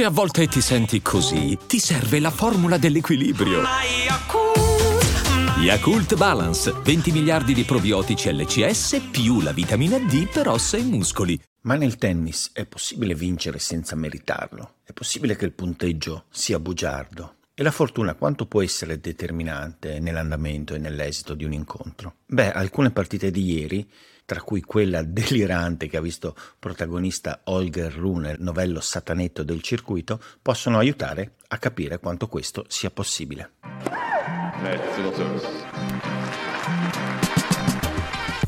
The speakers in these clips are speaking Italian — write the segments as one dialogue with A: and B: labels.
A: Se a volte ti senti così, ti serve la formula dell'equilibrio. Yakult Balance, 20 miliardi di probiotici LCS più la vitamina D per ossa e muscoli.
B: Ma nel tennis è possibile vincere senza meritarlo? È possibile che il punteggio sia bugiardo? E la fortuna quanto può essere determinante nell'andamento e nell'esito di un incontro? Beh, alcune partite di ieri, tra cui quella delirante che ha visto protagonista Holger Rune, novello satanetto del circuito, possono aiutare a capire quanto questo sia possibile.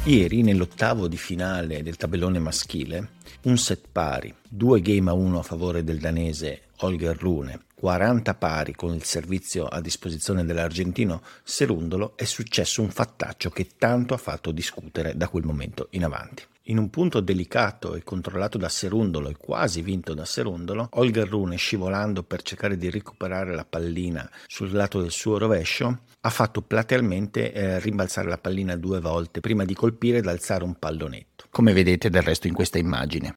B: Ieri, nell'ottavo di finale del tabellone maschile, un set pari, due game a uno a favore del danese Holger Rune, 40 pari con il servizio a disposizione dell'argentino Serundolo, è successo un fattaccio che tanto ha fatto discutere da quel momento in avanti. In un punto delicato e controllato da Serundolo e quasi vinto da Serundolo, Holger Rune, scivolando per cercare di recuperare la pallina sul lato del suo rovescio, ha fatto platealmente eh, rimbalzare la pallina due volte prima di colpire ed alzare un pallonetto, come vedete del resto in questa immagine.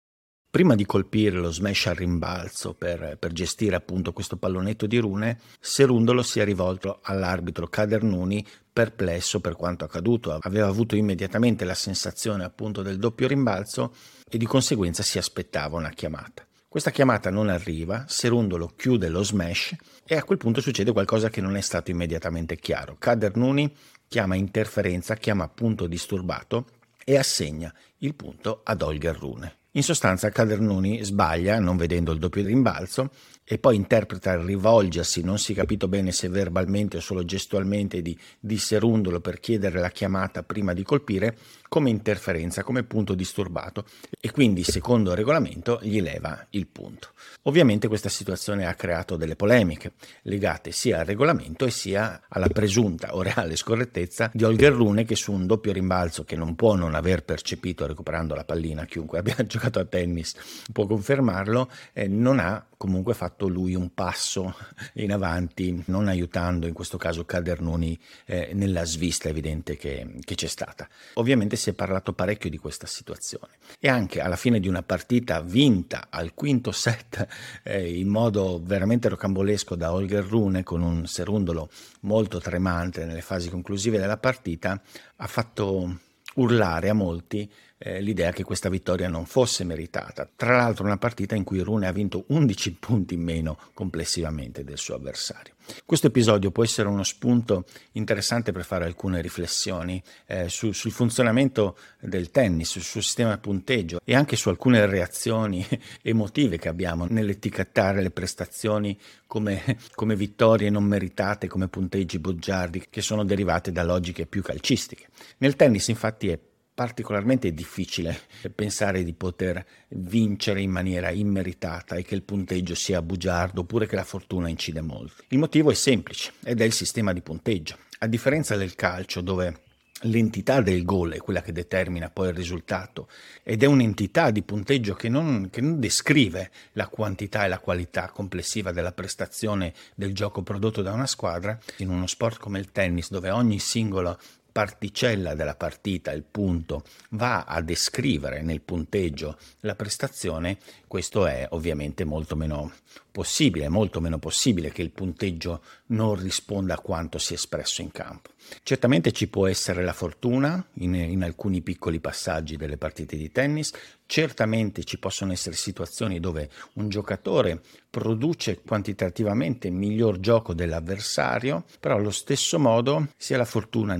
B: Prima di colpire lo smash al rimbalzo per, per, gestire appunto questo pallonetto di rune, Serundolo si è rivolto all'arbitro Cadernuni perplesso per quanto accaduto. Aveva avuto immediatamente la sensazione appunto del doppio rimbalzo e di conseguenza si aspettava una chiamata. Questa chiamata non arriva, Serundolo chiude lo smash e a quel punto succede qualcosa che non è stato immediatamente chiaro. Cadernuni chiama interferenza, chiama punto disturbato e assegna il punto ad Holger Rune. In sostanza Cadernuni sbaglia, non vedendo il doppio rimbalzo, e poi interpreta il rivolgersi, non si è capito bene se verbalmente o solo gestualmente, di, di Serundolo per chiedere la chiamata prima di colpire, come interferenza, come punto disturbato e quindi secondo il regolamento gli leva il punto. Ovviamente questa situazione ha creato delle polemiche legate sia al regolamento e sia alla presunta o reale scorrettezza di Holger Rune che su un doppio rimbalzo che non può non aver percepito recuperando la pallina, chiunque abbia giocato a tennis può confermarlo, eh, non ha comunque fatto lui un passo in avanti, non aiutando in questo caso Cadernoni eh, nella svista evidente che, che c'è stata. Ovviamente si è parlato parecchio di questa situazione e anche alla fine di una partita vinta al quinto set eh, in modo veramente rocambolesco da Holger Rune con un serundolo molto tremante nelle fasi conclusive della partita ha fatto urlare a molti eh, l'idea che questa vittoria non fosse meritata. Tra l'altro una partita in cui Rune ha vinto 11 punti in meno complessivamente del suo avversario. Questo episodio può essere uno spunto interessante per fare alcune riflessioni eh, su, sul funzionamento del tennis, sul suo sistema punteggio e anche su alcune reazioni emotive che abbiamo nell'etichettare le prestazioni come, come vittorie non meritate, come punteggi boggiardi che sono derivate da logiche più calcistiche. Nel tennis infatti è particolarmente difficile pensare di poter vincere in maniera immeritata e che il punteggio sia bugiardo oppure che la fortuna incide molto. Il motivo è semplice ed è il sistema di punteggio. A differenza del calcio dove l'entità del gol è quella che determina poi il risultato ed è un'entità di punteggio che non, che non, descrive la quantità e la qualità complessiva della prestazione del gioco prodotto da una squadra, in uno sport come il tennis dove ogni singolo particella della partita, il punto, va a descrivere nel punteggio la prestazione, questo è ovviamente molto meno possibile, molto meno possibile che il punteggio non risponda a quanto si è espresso in campo. Certamente ci può essere la fortuna in, in, alcuni piccoli passaggi delle partite di tennis, certamente ci possono essere situazioni dove un giocatore produce quantitativamente miglior gioco dell'avversario, però allo stesso modo sia la fortuna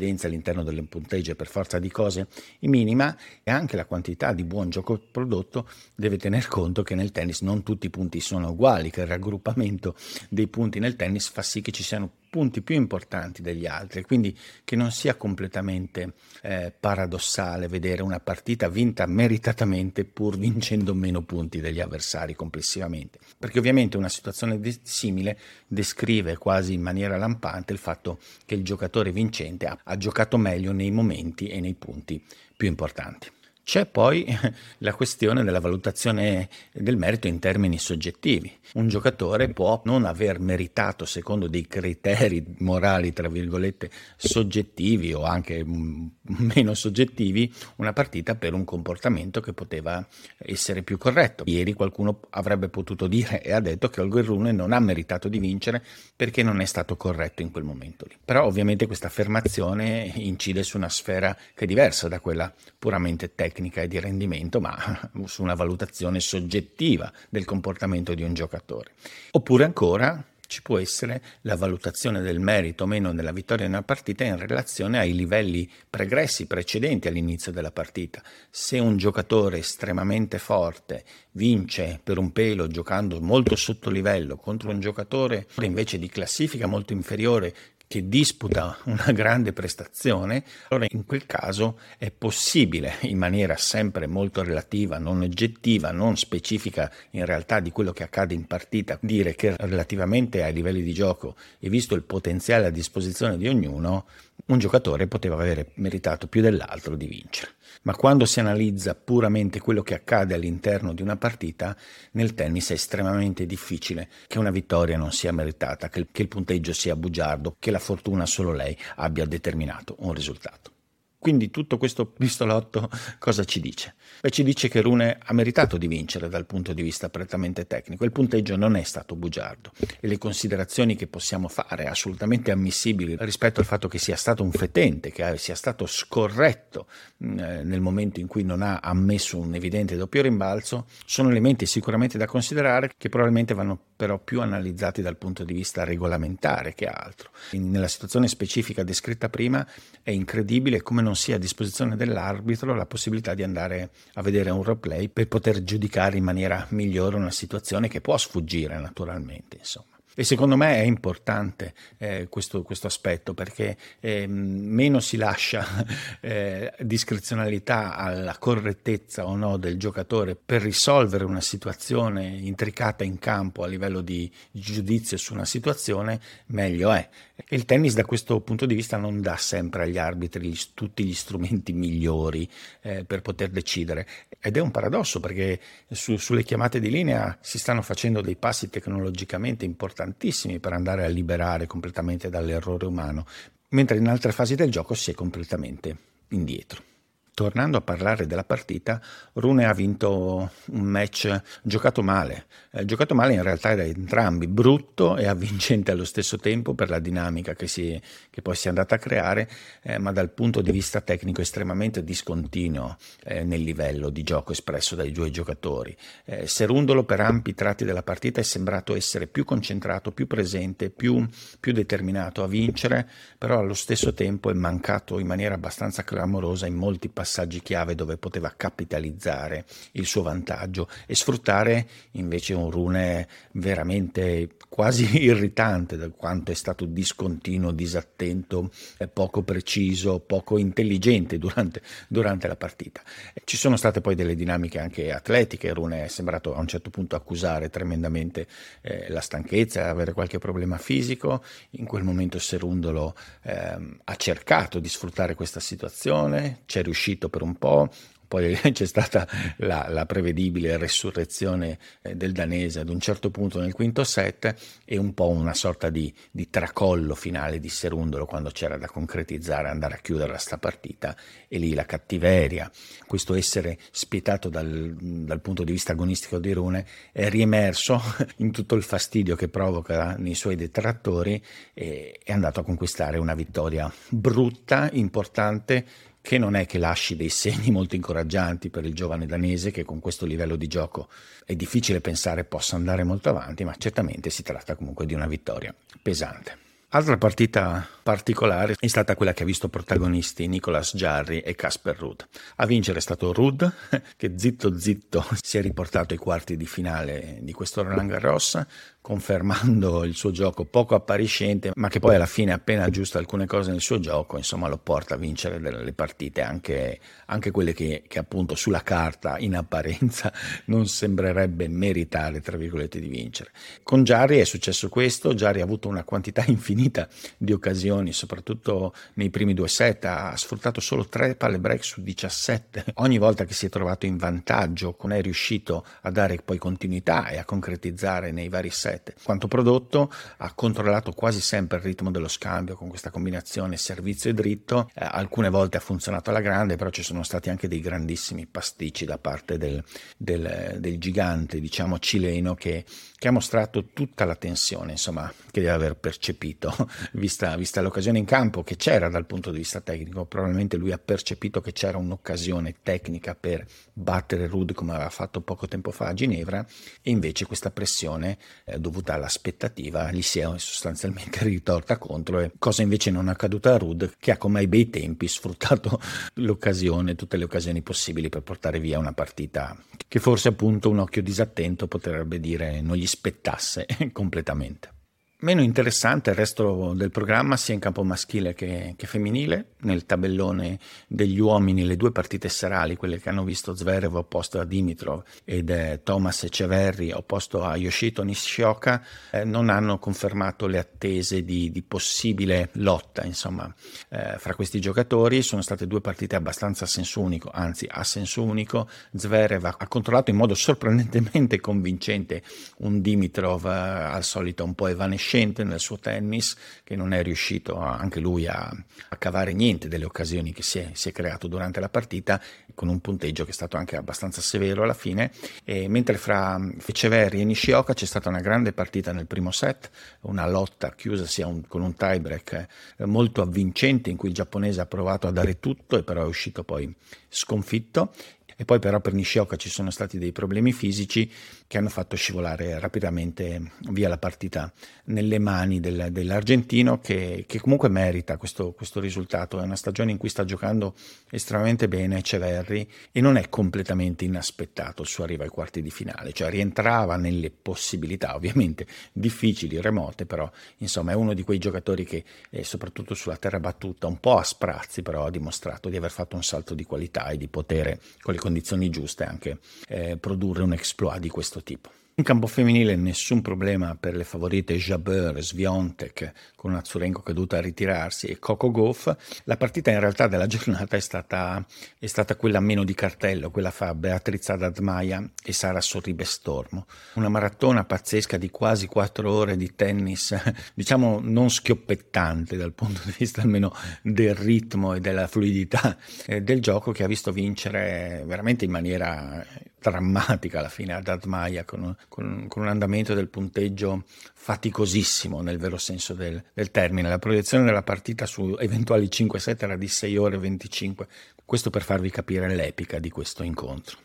B: nell'incidenza all'interno del punteggio per forza di cose minima e anche la quantità di buon gioco prodotto deve tener conto che nel tennis non tutti i punti sono uguali, che il raggruppamento dei punti nel tennis fa sì che ci siano punti più importanti degli altri, quindi che non sia completamente eh, paradossale vedere una partita vinta meritatamente pur vincendo meno punti degli avversari complessivamente, perché ovviamente una situazione de- simile descrive quasi in maniera lampante il fatto che il giocatore vincente ha, ha giocato meglio nei momenti e nei punti più importanti. C'è poi la questione della valutazione del merito in termini soggettivi. Un giocatore può non aver meritato, secondo dei criteri morali, tra virgolette, soggettivi o anche mm, meno soggettivi, una partita per un comportamento che poteva essere più corretto. Ieri qualcuno avrebbe potuto dire e ha detto che Olger Rune non ha meritato di vincere perché non è stato corretto in quel momento lì. Però ovviamente questa affermazione incide su una sfera che è diversa da quella puramente tecnica e di rendimento, ma su una valutazione soggettiva del comportamento di un giocatore. Oppure ancora ci può essere la valutazione del merito o meno della vittoria in una partita in relazione ai livelli pregressi precedenti all'inizio della partita. Se un giocatore estremamente forte vince per un pelo giocando molto sotto livello contro un giocatore invece di classifica molto inferiore che disputa una grande prestazione, allora in quel caso è possibile, in maniera sempre molto relativa, non oggettiva, non specifica in realtà di quello che accade in partita, dire che relativamente ai livelli di gioco e visto il potenziale a disposizione di ognuno, un giocatore poteva avere meritato più dell'altro di vincere. Ma quando si analizza puramente quello che accade all'interno di una partita, nel tennis è estremamente difficile che una vittoria non sia meritata, che il punteggio sia bugiardo, che la fortuna solo lei abbia determinato un risultato. Quindi tutto questo pistolotto cosa ci dice? Beh, ci dice che Rune ha meritato di vincere dal punto di vista prettamente tecnico. Il punteggio non è stato bugiardo e le considerazioni che possiamo fare assolutamente ammissibili rispetto al fatto che sia stato un fetente, che sia stato scorretto mm, eh, nel momento in cui non ha ammesso un evidente doppio rimbalzo, sono elementi sicuramente da considerare che probabilmente vanno però più analizzati dal punto di vista regolamentare che altro. In, nella situazione specifica descritta prima è incredibile come non sia a disposizione dell'arbitro la possibilità di andare a vedere un replay per poter giudicare in maniera migliore una situazione che può sfuggire naturalmente. Insomma. E secondo me è importante eh, questo, questo, aspetto perché eh, meno si lascia eh, discrezionalità alla correttezza o no del giocatore per risolvere una situazione intricata in campo a livello di giudizio su una situazione, meglio è. Il tennis da questo punto di vista non dà sempre agli arbitri tutti gli strumenti migliori eh, per poter decidere ed è un paradosso perché su, sulle chiamate di linea si stanno facendo dei passi tecnologicamente importantissimi per andare a liberare completamente dall'errore umano, mentre in altre fasi del gioco si è completamente indietro. Tornando a parlare della partita, Rune ha vinto un match giocato male, eh, giocato male in realtà da entrambi, brutto e avvincente allo stesso tempo per la dinamica che, si, che poi si è andata a creare, eh, ma dal punto di vista tecnico estremamente discontinuo eh, nel livello di gioco espresso dai due giocatori. Eh, Serundolo per ampi tratti della partita è sembrato essere più concentrato, più presente, più, più determinato a vincere, però allo stesso tempo è mancato in maniera abbastanza clamorosa in molti passaggi passaggi chiave dove poteva capitalizzare il suo vantaggio e sfruttare invece un rune veramente quasi irritante da quanto è stato discontinuo, disattento, poco preciso, poco intelligente durante, durante la partita. Ci sono state poi delle dinamiche anche atletiche, Rune è sembrato a un certo punto accusare tremendamente eh, la stanchezza, avere qualche problema fisico, in quel momento Serundolo eh, ha cercato di sfruttare questa situazione, ci è riuscito uscito per un po', poi c'è stata la, la, prevedibile resurrezione eh, del danese ad un certo punto nel quinto set e un po' una sorta di, di tracollo finale di Serundolo quando c'era da concretizzare, andare a chiudere sta partita e lì la cattiveria, questo essere spietato dal, dal punto di vista agonistico di Rune è riemerso in tutto il fastidio che provoca nei suoi detrattori e è andato a conquistare una vittoria brutta, importante che non è che lasci dei segni molto incoraggianti per il giovane danese che con questo livello di gioco è difficile pensare possa andare molto avanti, ma certamente si tratta comunque di una vittoria pesante. Altra partita particolare è stata quella che ha visto protagonisti Nicolas Jarry e Casper Rudd. A vincere è stato Rudd, che zitto zitto si è riportato ai quarti di finale di questo Roland Garros, confermando il suo gioco poco appariscente, ma che poi alla fine appena aggiusta alcune cose nel suo gioco, insomma lo porta a vincere delle partite, anche, anche quelle che, che, appunto sulla carta in apparenza non sembrerebbe meritare, tra virgolette, di vincere. Con Jarry è successo questo, Jarry ha avuto una quantità infinita di occasioni, soprattutto nei primi due set, ha sfruttato solo tre palle break su 17. Ogni volta che si è trovato in vantaggio, non è riuscito a dare poi continuità e a concretizzare nei vari set rete. Quanto prodotto ha controllato quasi sempre il ritmo dello scambio con questa combinazione servizio e dritto, eh, alcune volte ha funzionato alla grande, però ci sono stati anche dei grandissimi pasticci da parte del, del, del gigante, diciamo, cileno che, che, ha mostrato tutta la tensione, insomma, che deve aver percepito, vista, vista l'occasione in campo che c'era dal punto di vista tecnico, probabilmente lui ha percepito che c'era un'occasione tecnica per battere Rude come aveva fatto poco tempo fa a Ginevra e invece questa pressione eh, dovuta all'aspettativa gli si è sostanzialmente ritorta contro, cosa invece non è accaduta a Rud, che ha come ai bei tempi sfruttato l'occasione, tutte le occasioni possibili per portare via una partita che forse appunto un occhio disattento potrebbe dire non gli spettasse completamente. Meno interessante il resto del programma sia in campo maschile che, che, femminile. Nel tabellone degli uomini le due partite serali, quelle che hanno visto Zverev opposto a Dimitrov ed eh, Thomas Ceverri opposto a Yoshito Nishioka, eh, non hanno confermato le attese di, di possibile lotta insomma, eh, fra questi giocatori. Sono state due partite abbastanza a senso unico, anzi a senso unico. Zverev ha, controllato in modo sorprendentemente convincente un Dimitrov eh, al solito un po' evanescente efficiente nel suo tennis, che non è riuscito anche lui a, a cavare niente delle occasioni che si è, si è, creato durante la partita, con un punteggio che è stato anche abbastanza severo alla fine. E mentre fra Feceverri e Nishioka c'è stata una grande partita nel primo set, una lotta chiusa un, con un tiebreak molto avvincente in cui il giapponese ha provato a dare tutto e però è uscito poi sconfitto e poi però per Nishioka ci sono stati dei problemi fisici che hanno fatto scivolare rapidamente via la partita nelle mani del, dell'argentino che, che, comunque merita questo, questo, risultato. È una stagione in cui sta giocando estremamente bene Ceverri e non è completamente inaspettato il suo arrivo ai quarti di finale, cioè rientrava nelle possibilità ovviamente difficili, remote, però insomma è uno di quei giocatori che eh, soprattutto sulla terra battuta un po' a sprazzi però ha dimostrato di aver fatto un salto di qualità e di potere con le condizioni giuste anche eh, produrre un exploit di questo tipo. In campo femminile nessun problema per le favorite Jabeur, Sviontek con Azurenko è dovuta ritirarsi e Coco Goff. La partita in realtà della giornata è stata, è stata quella meno di cartello, quella fra Beatriz Adadmaia e Sara Sorribe Stormo. Una maratona pazzesca di quasi quattro ore di tennis, diciamo non schioppettante dal punto di vista almeno del ritmo e della fluidità eh, del gioco che ha visto vincere veramente in maniera drammatica alla fine ad Admaia con, con, con, un andamento del punteggio faticosissimo nel vero senso del, del, termine. La proiezione della partita su eventuali 5 set era di 6 ore e 25, questo per farvi capire l'epica di questo incontro.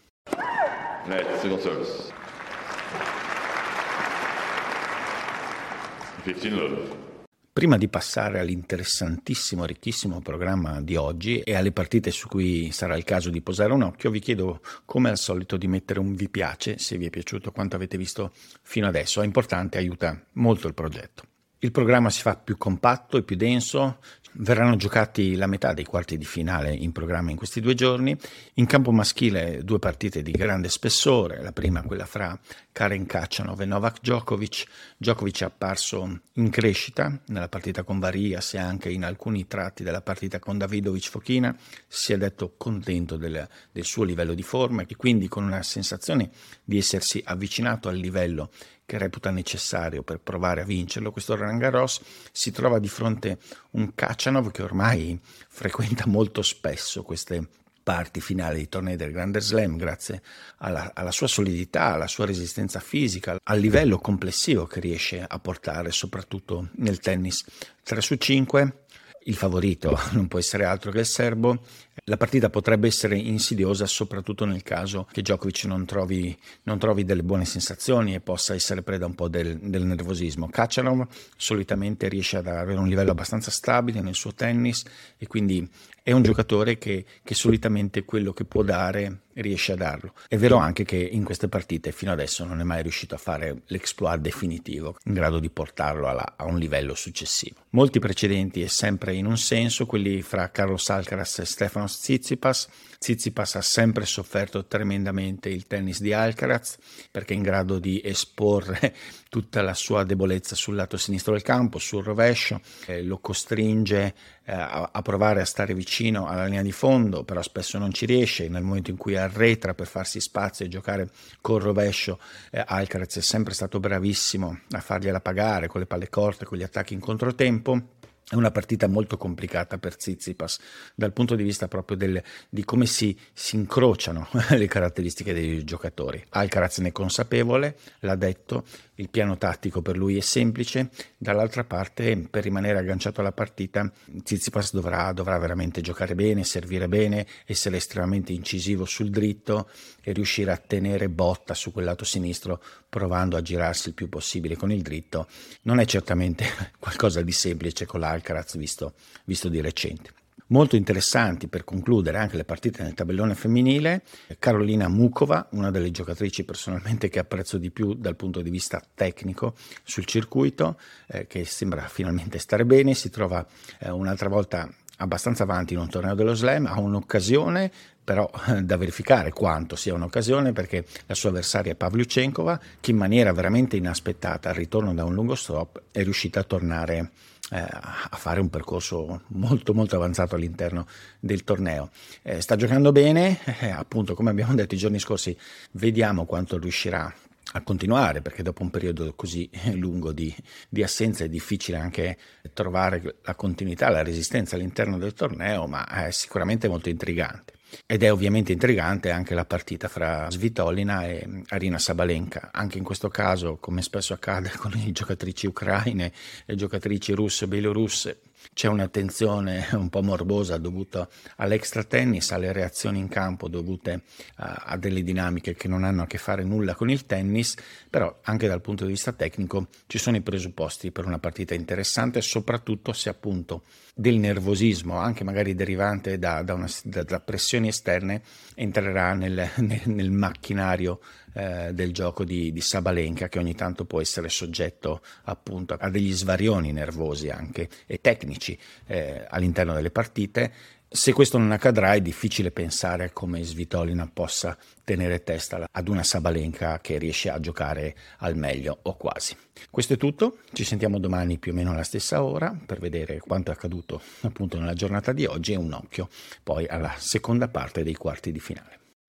B: Net, service. 15 love. Prima di passare all'interessantissimo, ricchissimo programma di oggi e alle partite su cui sarà il caso di posare un occhio, vi chiedo come al solito di mettere un vi piace se vi è piaciuto quanto avete visto fino adesso. È importante, aiuta molto il progetto. Il programma si fa più compatto e più denso, verranno giocati la metà dei quarti di finale in programma in questi due giorni. In campo maschile due partite di grande spessore, la prima quella fra Karen Kachanov e Novak Djokovic. Djokovic è apparso in crescita nella partita con Varias e anche in alcuni tratti della partita con Davidovic Fochina, si è detto contento del, del suo livello di forma e quindi con una sensazione di essersi avvicinato al livello che reputa necessario per provare a vincerlo, questo Roland Garros si trova di fronte un Kachanov che ormai frequenta molto spesso queste parti finali dei tornei del Grande Slam grazie alla, alla, sua solidità, alla sua resistenza fisica, al livello complessivo che riesce a portare soprattutto nel tennis. 3 su 5 il favorito non può essere altro che il serbo, la partita potrebbe essere insidiosa soprattutto nel caso che Djokovic non trovi, non trovi delle buone sensazioni e possa essere preda un po' del, del nervosismo. Kachanov solitamente riesce ad avere un livello abbastanza stabile nel suo tennis e quindi è un giocatore che, che, solitamente quello che può dare riesce a darlo. È vero anche che in queste partite fino adesso non è mai riuscito a fare l'exploit definitivo, in grado di portarlo alla, a un livello successivo. Molti precedenti e sempre in un senso, quelli fra Carlos Alcaraz e Stefanos Tsitsipas. Tsitsipas ha sempre sofferto tremendamente il tennis di Alcaraz perché è in grado di esporre tutta la sua debolezza sul lato sinistro del campo, sul rovescio, eh, lo costringe eh, a, a, provare a stare vicino alla linea di fondo, però spesso non ci riesce. Nel momento in cui arretra per farsi spazio e giocare col rovescio, eh, Alcaraz è sempre stato bravissimo a fargliela pagare con le palle corte, con gli attacchi in controtempo. È una partita molto complicata per Tsitsipas dal punto di vista proprio del, di come si, si, incrociano le caratteristiche dei giocatori. Alcaraz ne è consapevole, l'ha detto, il piano tattico per lui è semplice, dall'altra parte per rimanere agganciato alla partita Tsitsipas dovrà, dovrà veramente giocare bene, servire bene, essere estremamente incisivo sul dritto e riuscire a tenere botta su quel lato sinistro provando a girarsi il più possibile con il dritto. Non è certamente qualcosa di semplice con l'Alcaraz visto, visto di recente. Molto interessanti per concludere anche le partite nel tabellone femminile. Carolina Mukova, una delle giocatrici personalmente che apprezzo di più dal punto di vista tecnico sul circuito, eh, che sembra finalmente stare bene, si trova eh, un'altra volta abbastanza avanti in un torneo dello slam, ha un'occasione però eh, da verificare quanto sia un'occasione perché la sua avversaria Pavlyuchenkova che in maniera veramente inaspettata al ritorno da un lungo stop è riuscita a tornare eh, a fare un percorso molto molto avanzato all'interno del torneo. Eh, sta giocando bene, eh, appunto come abbiamo detto i giorni scorsi, vediamo quanto riuscirà a continuare perché dopo un periodo così lungo di, di, assenza è difficile anche trovare la continuità, la resistenza all'interno del torneo, ma è sicuramente molto intrigante. Ed è ovviamente intrigante anche la partita fra Svitolina e Arina Sabalenka. Anche in questo caso, come spesso accade con le giocatrici ucraine e giocatrici russe e bielorusse, c'è un'attenzione un po' morbosa dovuta all'extra tennis, alle reazioni in campo dovute a, a, delle dinamiche che non hanno a che fare nulla con il tennis, però anche dal punto di vista tecnico ci sono i presupposti per una partita interessante, soprattutto se appunto del nervosismo, anche magari derivante da, da, una, da, da pressioni esterne, entrerà nel, nel, nel macchinario eh, del gioco di, di, Sabalenka che ogni tanto può essere soggetto appunto a degli svarioni nervosi anche e tecnici eh, all'interno delle partite. Se questo non accadrà è difficile pensare come Svitolina possa tenere testa ad una Sabalenka che riesce a giocare al meglio o quasi. Questo è tutto, ci sentiamo domani più o meno alla stessa ora per vedere quanto è accaduto appunto nella giornata di oggi e un occhio poi alla seconda parte dei quarti di finale.